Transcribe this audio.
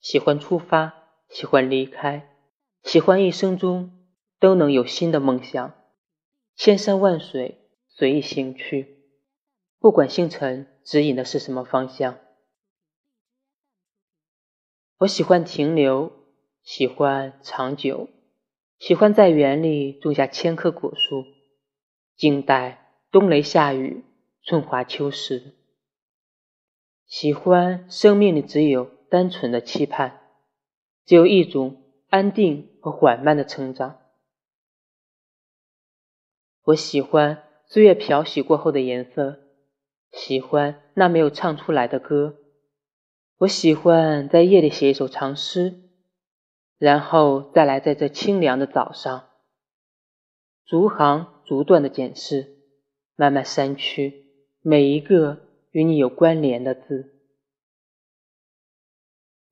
喜欢出发，喜欢离开，喜欢一生中都能有新的梦想，千山万水随意行去，不管星辰指引的是什么方向。我喜欢停留，喜欢长久，喜欢在园里种下千棵果树，静待冬雷夏雨，春华秋实。喜欢生命里只有单纯的期盼，只有一种安定和缓慢的成长。我喜欢岁月漂洗过后的颜色，喜欢那没有唱出来的歌。我喜欢在夜里写一首长诗，然后再来在这清凉的早上，逐行逐段的检视，慢慢删去每一个。与你有关联的字。